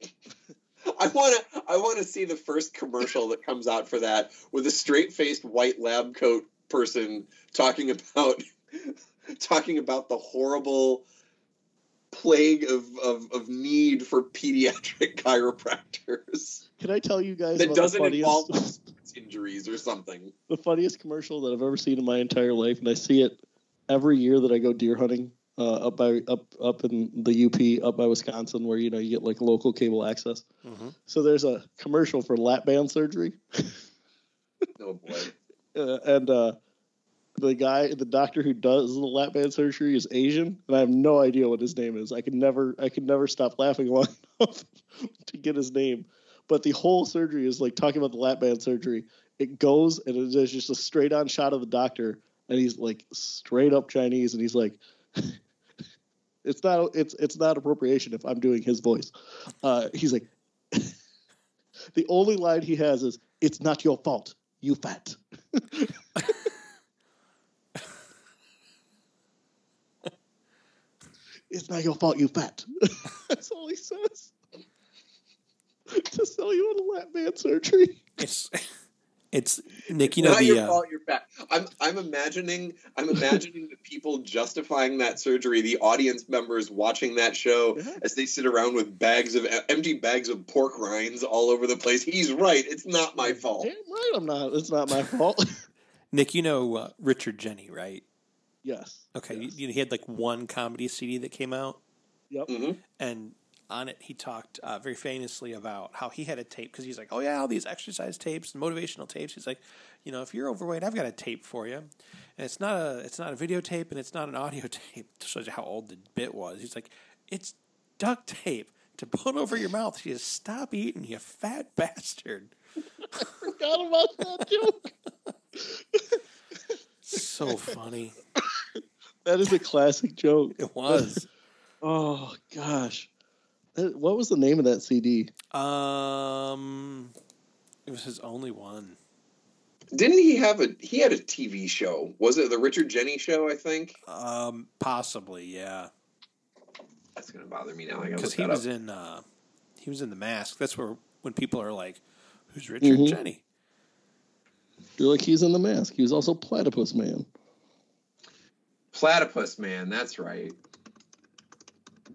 [laughs] I want to I want to see the first commercial that comes out for that with a straight-faced white lab coat person talking about [laughs] talking about the horrible plague of, of, of need for pediatric chiropractors Can I tell you guys that about doesn't the funniest, involve injuries or something. the funniest commercial that I've ever seen in my entire life, and I see it every year that I go deer hunting uh, up by up up in the UP up by Wisconsin, where you know you get like local cable access. Mhm. So there's a commercial for lap band surgery. Oh boy. [laughs] uh, and uh, the guy, the doctor who does the lap band surgery is Asian, and I have no idea what his name is. I could never, I could never stop laughing [laughs] long enough to get his name. But the whole surgery is like talking about the lap band surgery. It goes and it is just a straight on shot of the doctor, and he's like straight up Chinese, and he's like. [laughs] It's not it's it's not appropriation if I'm doing his voice. Uh, he's like, [laughs] the only line he has is, "It's not your fault, you fat." [laughs] it's not your fault, you fat. That's all he says. to sell you on a lap band surgery. It's Nick. You know Not the your uh, fault. You're fat. I'm I'm imagining I'm imagining the people justifying that surgery, the audience members watching that show Yeah. as they sit around with bags of empty bags of pork rinds all over the place. He's right. It's not my fault. Damn right, I'm not. It's not my fault. [laughs] Nick. You know uh, Richard Jeni, right? yes. Okay, Yes. you, you, he had like one comedy CD that came out, Yep. Mhm. and on it he talked uh, very famously about how he had a tape because he's like, oh yeah, all these exercise tapes and motivational tapes. He's like, you know, if you're overweight, I've got a tape for you, and it's not a it's not a videotape and it's not an [laughs] audio tape. To show you how old the bit was. He's like, it's duct tape to put over your mouth. He says, stop eating, you fat [laughs] bastard. I forgot about that joke. [laughs] So funny. That is a classic joke. It was. Oh gosh. That- What was the name of that CD? Um, it was his only one. Didn't he have a he had a TV show? Was it the Richard Jeni show? I think Um, possibly, yeah. that's gonna bother me now. I gotta because he was up. in uh, he was in the mask. That's where when people are like, "Who's Richard Mhm. Jeni?" You're like he's in the mask. He was also Platypus Man. Platypus Man. That's right.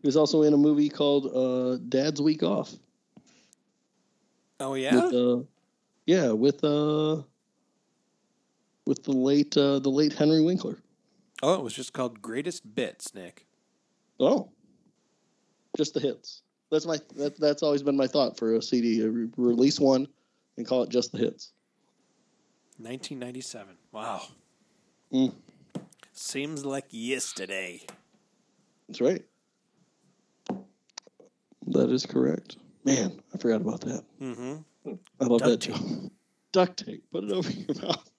He was also in a movie called uh, Dad's Week Off. Oh yeah, With, uh, yeah, with uh, with the late uh, the late Henry Winkler. oh, it was just called Greatest Bits, Nick. Oh, just the hits. That's my that, that's always been my thought for a CD. Release one and call it just the hits. 1997. Wow, Mm. seems like yesterday. That's right. That is correct. Man, I forgot about that. Mm-hmm. I love Duct that joke. Duct tape. Put it over your [laughs] mouth.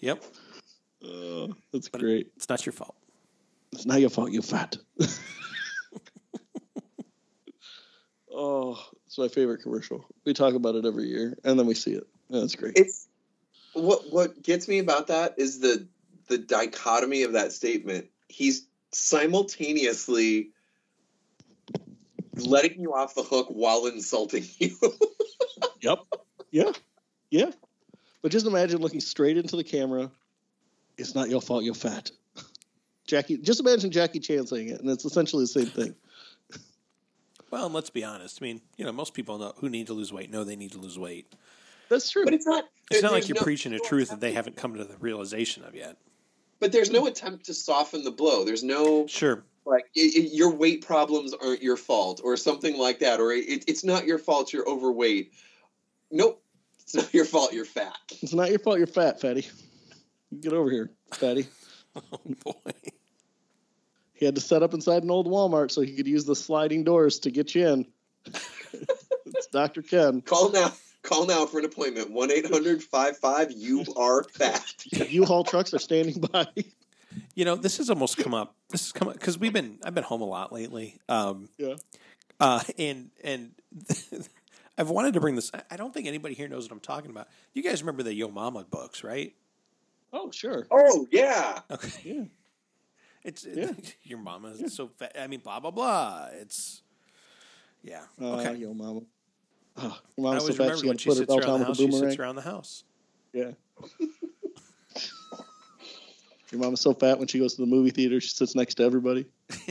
Yep. Uh, that's But- great. It's not your fault. It's not your fault. You're fat. [laughs] oh, it's my favorite commercial. We talk about it every year, and then we see it. That's great. It's what what gets me about that is the the dichotomy of that statement. He's simultaneously letting you off the hook while insulting you. [laughs] Yep. Yeah. Yeah. But just imagine looking straight into the camera. It's not your fault. You're fat. Jackie. Just imagine Jackie Chan saying it, and it's essentially the same thing. Well, and let's be honest. I mean, you know, most people know who need to lose weight know they need to lose weight. That's true. but it's not. It's not like you're no- preaching a truth that they haven't come to the realization of yet. But there's no attempt to soften the blow. There's no Sure. like it, it- your weight problems aren't your fault or something like that or it, it's not your fault you're overweight nope it's not your fault you're fat It's not your fault. You're fat, fatty. Get over here, fatty. [laughs] Oh boy. He had to set up inside an old Walmart so he could use the sliding doors to get you in. [laughs] it's Dr. Ken. call now call now for an appointment 1-800-55 you are fat U-Haul trucks are standing by. You know, this has almost come up. This has come up because we've been. I've been home a lot lately. Um, Yeah. Uh, and and [laughs] I've wanted to bring this. I- I don't think anybody here knows what I'm talking about. You guys remember the Yo Mama books, right? Oh, sure. oh yeah Okay. Yeah. It's Yeah. [laughs] your mama is so fat. I mean, blah blah blah. It's yeah. Uh, okay. Yo, mama. [sighs] Oh, I so always fat remember when she to put her sits around the house. She sits around the house. Yeah. [laughs] Your mom is so fat when she goes to the movie theater, she sits next to everybody. [laughs]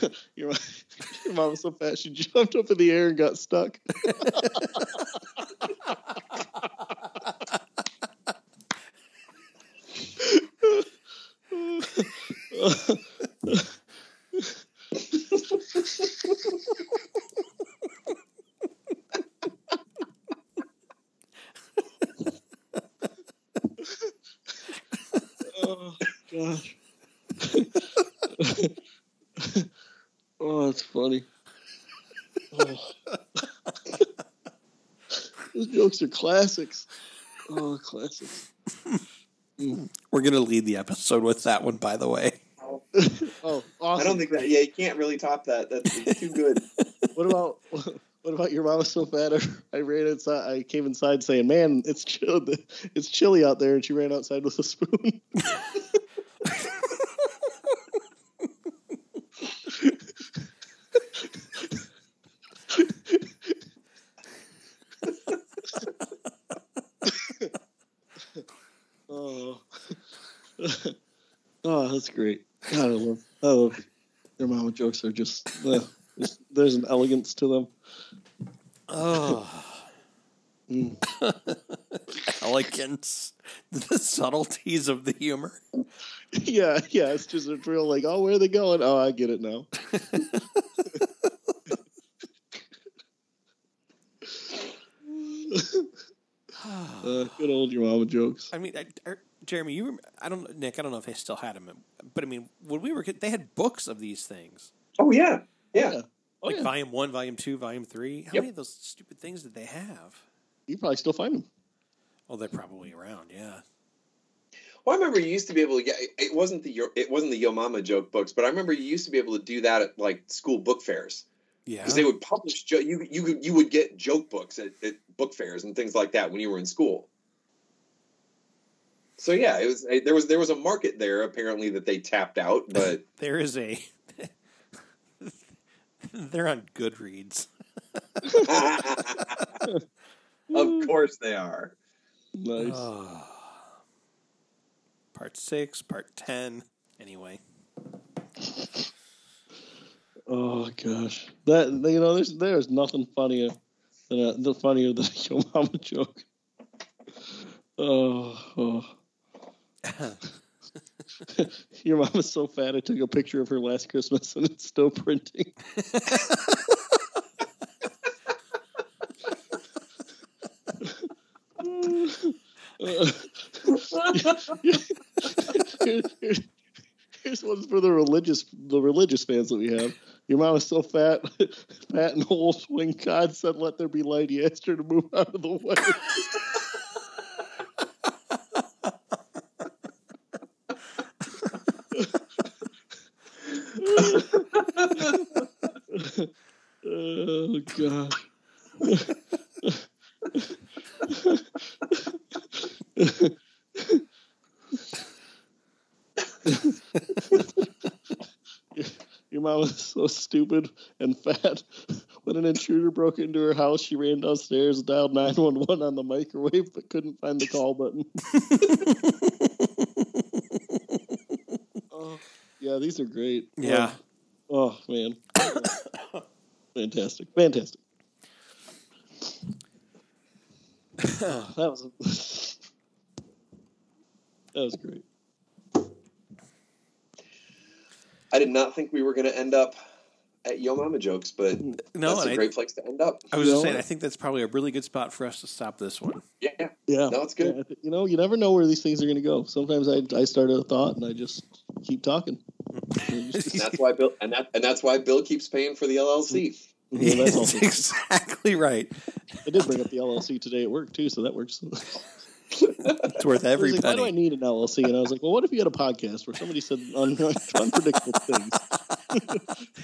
[laughs] your, mom, your mom was so fat she jumped up in the air and got stuck. Oh gosh. oh, that's funny. Oh. Those jokes are classics. Oh, classics. We're gonna lead the episode with that one, by the way. Awesome. i don't think that yeah you can't really top that that's too good [laughs] What about [laughs] what about your mom was so fat? I ran inside. I came inside saying, "Man, it's chill. It's chilly out there," and she ran outside with a spoon. [laughs] oh, oh, that's great. God, I love, I love their mama jokes. Are just, uh, just there's an elegance to them. Oh, [sighs] Mm. [laughs] elegance, the subtleties of the humor. [laughs] Yeah, yeah, it's just a real like, oh, where are they going? Oh, I get it now. [laughs] uh, good old your mama jokes. I mean, I, I, Jeremy, you, rem- I don't, Nick, I don't know if they still had them, but I mean, when we were, kid- they had books of these things, oh yeah yeah, Yeah. Oh, like yeah. volume one, volume two, volume three. How Yep. many of those stupid things did they have? You probably still find them. Oh, they're probably around. Yeah. well i remember you used to be able to get it- it wasn't the Yo- it wasn't the yo mama joke books but i remember you used to be able to do that at like school book fairs Yeah. because they would publish jo- you you you would get joke books at, at book fairs and things like that when you were in school. So yeah, it was there was there was a market there apparently that they tapped out, [laughs] but There is a. [laughs] they're on Goodreads. [laughs] of course they are. Nice. Oh. Part six, part ten. Anyway, Oh gosh, that you know, there's there's nothing funnier than a, the funnier than a your mama joke. Oh, oh. [laughs] Your mom is so fat. I took a picture of her last Christmas, and it's still printing. uh, [laughs] here's one's for the religious the religious fans that we have. Your mom is so fat, [laughs] fat and old. When God said, "Let there be light," he asked her to move out of the way. Oh God. Your mom was so stupid and fat. When an intruder broke into her house, she ran downstairs, dialed 911 on the microwave, but couldn't find the call button. [laughs] oh, yeah, these are great. Yeah. Oh, oh man. [coughs] Fantastic. Fantastic. [sighs] that was [laughs] that was great. I did not think we were going to end up at Yo Mama jokes, but No, that's and a I, great place to end up. I was just No. saying, I think that's probably a really good spot for us to stop this one. Yeah, Yeah, No, it's good. Yeah, you know, you never know where these things are going to go. Sometimes I I start a thought and I just keep talking. And that's [laughs] why Bill and that and that's why Bill keeps paying for the LLC. Mm-hmm. Yeah, that's [laughs] That's also, exactly right. I did bring up the LLC today at work too, so that works. [laughs] It's worth every was like, Why do I need an LLC? And I was like, well, what if you had a podcast where somebody said un- unpredictable things?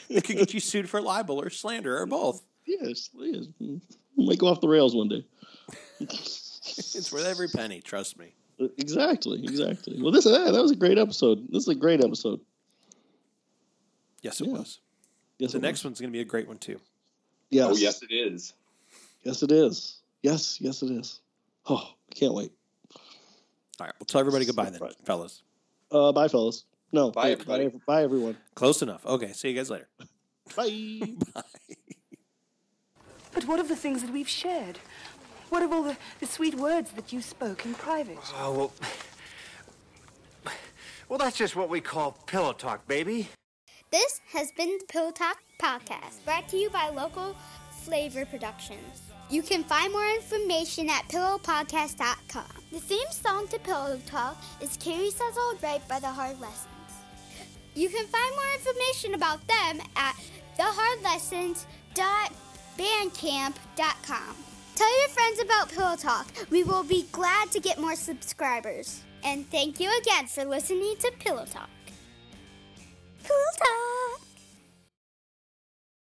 It could get you sued for libel or slander or both. Yes, yes. Might go off the rails one day. It's worth every penny. Trust me. Exactly, exactly. Well, this that, that was a great episode. This is a great episode. Yes, it Yeah. was. Yes, The it next was. one's going to be a great one too. Yes. Oh yes, it is. yes, it is. Yes, yes, it is. Oh, I can't wait. All right, we'll tell everybody goodbye then, Right. fellas. Uh, bye, fellas. No, Bye, wait, everybody. Bye, bye, everyone. Close enough. Okay, see you guys later. [laughs] [laughs] Bye. But what of the things that we've shared? What of all the, the sweet words that you spoke in private? Oh, well. Well, that's just what we call pillow talk, baby. This has been the Pillow Talk Podcast, brought to you by Local Flavor Productions. You can find more information at pillowpodcast.com. The theme song to Pillow Talk is Carrie Says All Right by The Hard Lessons. You can find more information about them at thehardlessons.bandcamp.com. Tell your friends about Pillow Talk. We will be glad to get more subscribers. And thank you again for listening to Pillow Talk cool time.